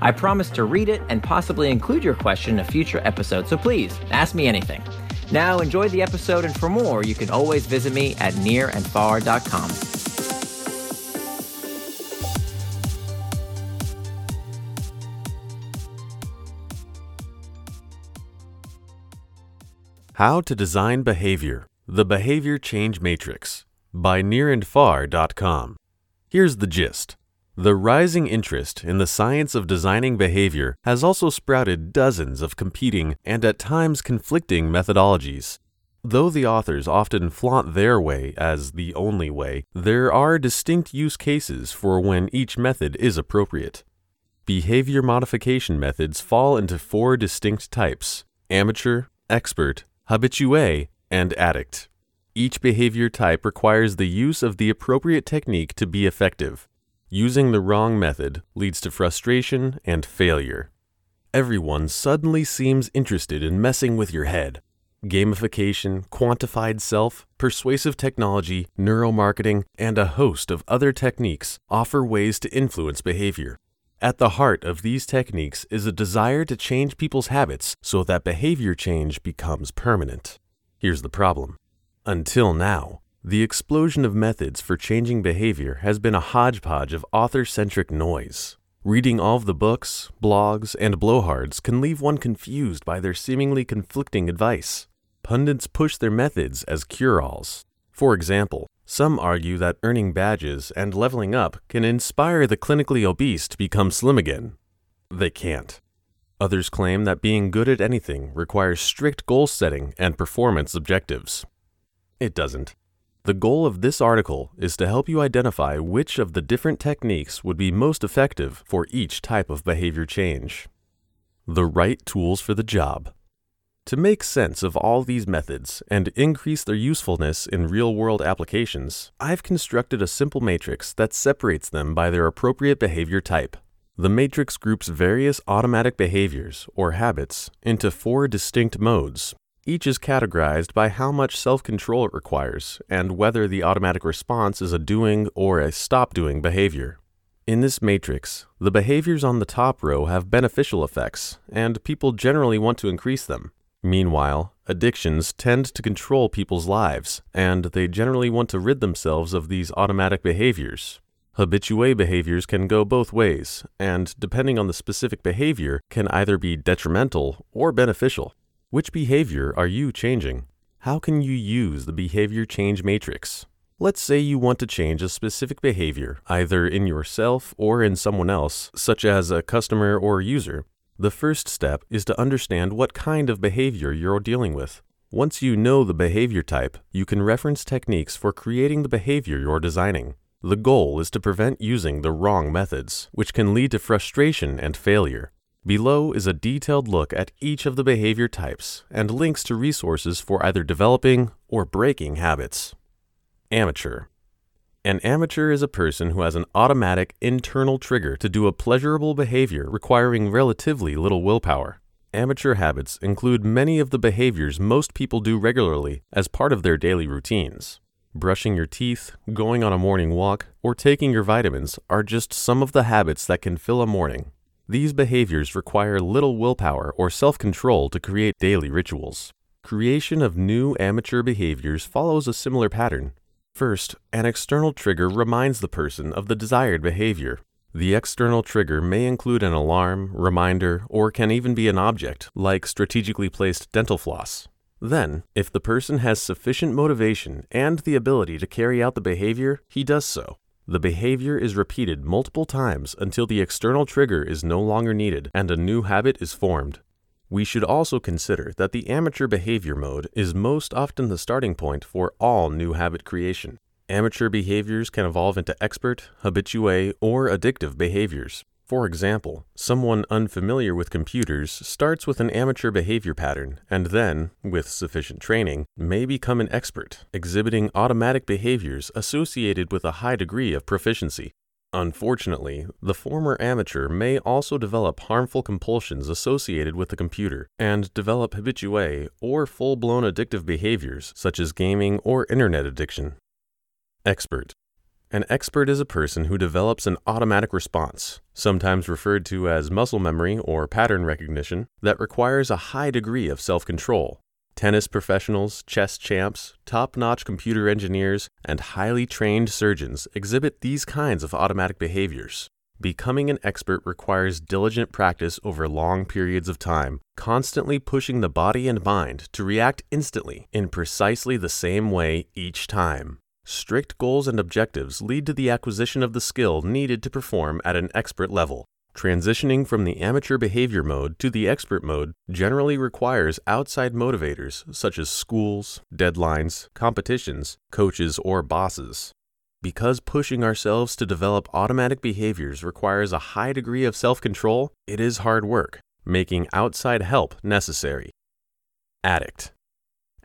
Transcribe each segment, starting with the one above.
I promise to read it and possibly include your question in a future episode, so please ask me anything. Now, enjoy the episode, and for more, you can always visit me at nirandfar.com. How to Design Behavior The Behavior Change Matrix by nirandfar.com. Here's the gist. The rising interest in the science of designing behavior has also sprouted dozens of competing and at times conflicting methodologies. Though the authors often flaunt their way as the only way, there are distinct use cases for when each method is appropriate. Behavior modification methods fall into four distinct types amateur, expert, habitué, and addict. Each behavior type requires the use of the appropriate technique to be effective. Using the wrong method leads to frustration and failure. Everyone suddenly seems interested in messing with your head. Gamification, quantified self, persuasive technology, neuromarketing, and a host of other techniques offer ways to influence behavior. At the heart of these techniques is a desire to change people's habits so that behavior change becomes permanent. Here's the problem. Until now, the explosion of methods for changing behavior has been a hodgepodge of author centric noise. Reading all of the books, blogs, and blowhards can leave one confused by their seemingly conflicting advice. Pundits push their methods as cure alls. For example, some argue that earning badges and leveling up can inspire the clinically obese to become slim again. They can't. Others claim that being good at anything requires strict goal setting and performance objectives. It doesn't. The goal of this article is to help you identify which of the different techniques would be most effective for each type of behavior change. The right tools for the job. To make sense of all these methods and increase their usefulness in real world applications, I've constructed a simple matrix that separates them by their appropriate behavior type. The matrix groups various automatic behaviors, or habits, into four distinct modes each is categorized by how much self control it requires and whether the automatic response is a doing or a stop doing behavior. In this matrix, the behaviors on the top row have beneficial effects, and people generally want to increase them. Meanwhile, addictions tend to control people's lives, and they generally want to rid themselves of these automatic behaviors. Habitué behaviors can go both ways, and depending on the specific behavior, can either be detrimental or beneficial. Which behavior are you changing? How can you use the behavior change matrix? Let's say you want to change a specific behavior, either in yourself or in someone else, such as a customer or user. The first step is to understand what kind of behavior you're dealing with. Once you know the behavior type, you can reference techniques for creating the behavior you're designing. The goal is to prevent using the wrong methods, which can lead to frustration and failure. Below is a detailed look at each of the behavior types and links to resources for either developing or breaking habits. Amateur. An amateur is a person who has an automatic internal trigger to do a pleasurable behavior requiring relatively little willpower. Amateur habits include many of the behaviors most people do regularly as part of their daily routines. Brushing your teeth, going on a morning walk, or taking your vitamins are just some of the habits that can fill a morning these behaviors require little willpower or self control to create daily rituals. Creation of new amateur behaviors follows a similar pattern. First, an external trigger reminds the person of the desired behavior. The external trigger may include an alarm, reminder, or can even be an object, like strategically placed dental floss. Then, if the person has sufficient motivation and the ability to carry out the behavior, he does so. The behavior is repeated multiple times until the external trigger is no longer needed and a new habit is formed. We should also consider that the amateur behavior mode is most often the starting point for all new habit creation. Amateur behaviors can evolve into expert, habitué, or addictive behaviors. For example, someone unfamiliar with computers starts with an amateur behavior pattern and then, with sufficient training, may become an expert, exhibiting automatic behaviors associated with a high degree of proficiency. Unfortunately, the former amateur may also develop harmful compulsions associated with the computer and develop habitué or full blown addictive behaviors such as gaming or internet addiction. Expert an expert is a person who develops an automatic response, sometimes referred to as muscle memory or pattern recognition, that requires a high degree of self control. Tennis professionals, chess champs, top notch computer engineers, and highly trained surgeons exhibit these kinds of automatic behaviors. Becoming an expert requires diligent practice over long periods of time, constantly pushing the body and mind to react instantly in precisely the same way each time. Strict goals and objectives lead to the acquisition of the skill needed to perform at an expert level. Transitioning from the amateur behavior mode to the expert mode generally requires outside motivators such as schools, deadlines, competitions, coaches, or bosses. Because pushing ourselves to develop automatic behaviors requires a high degree of self control, it is hard work, making outside help necessary. Addict.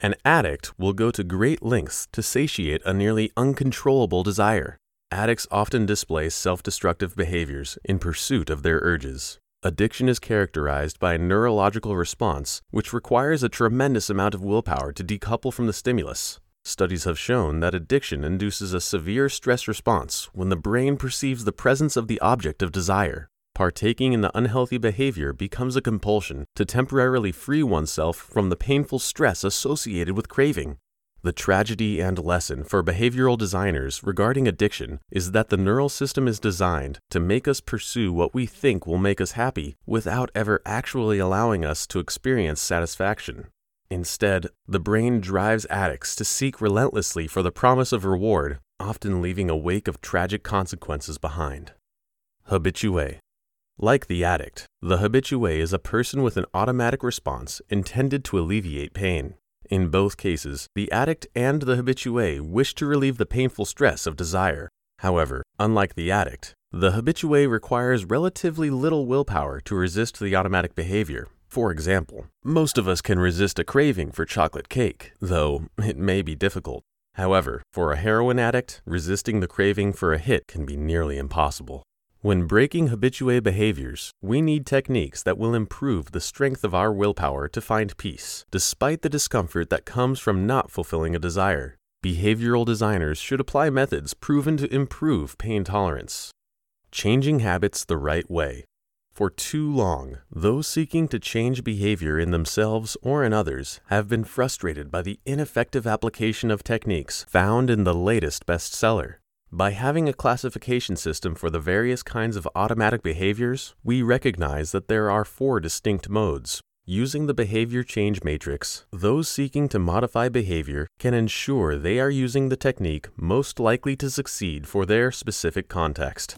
An addict will go to great lengths to satiate a nearly uncontrollable desire. Addicts often display self destructive behaviors in pursuit of their urges. Addiction is characterized by a neurological response which requires a tremendous amount of willpower to decouple from the stimulus. Studies have shown that addiction induces a severe stress response when the brain perceives the presence of the object of desire. Partaking in the unhealthy behavior becomes a compulsion to temporarily free oneself from the painful stress associated with craving. The tragedy and lesson for behavioral designers regarding addiction is that the neural system is designed to make us pursue what we think will make us happy without ever actually allowing us to experience satisfaction. Instead, the brain drives addicts to seek relentlessly for the promise of reward, often leaving a wake of tragic consequences behind. Habitué like the addict, the habitué is a person with an automatic response intended to alleviate pain. In both cases, the addict and the habitué wish to relieve the painful stress of desire. However, unlike the addict, the habitué requires relatively little willpower to resist the automatic behavior. For example, most of us can resist a craving for chocolate cake, though it may be difficult. However, for a heroin addict, resisting the craving for a hit can be nearly impossible. When breaking habitué behaviors, we need techniques that will improve the strength of our willpower to find peace, despite the discomfort that comes from not fulfilling a desire. Behavioral designers should apply methods proven to improve pain tolerance. Changing habits the right way. For too long, those seeking to change behavior in themselves or in others have been frustrated by the ineffective application of techniques found in the latest bestseller. By having a classification system for the various kinds of automatic behaviors, we recognize that there are four distinct modes. Using the behavior change matrix, those seeking to modify behavior can ensure they are using the technique most likely to succeed for their specific context.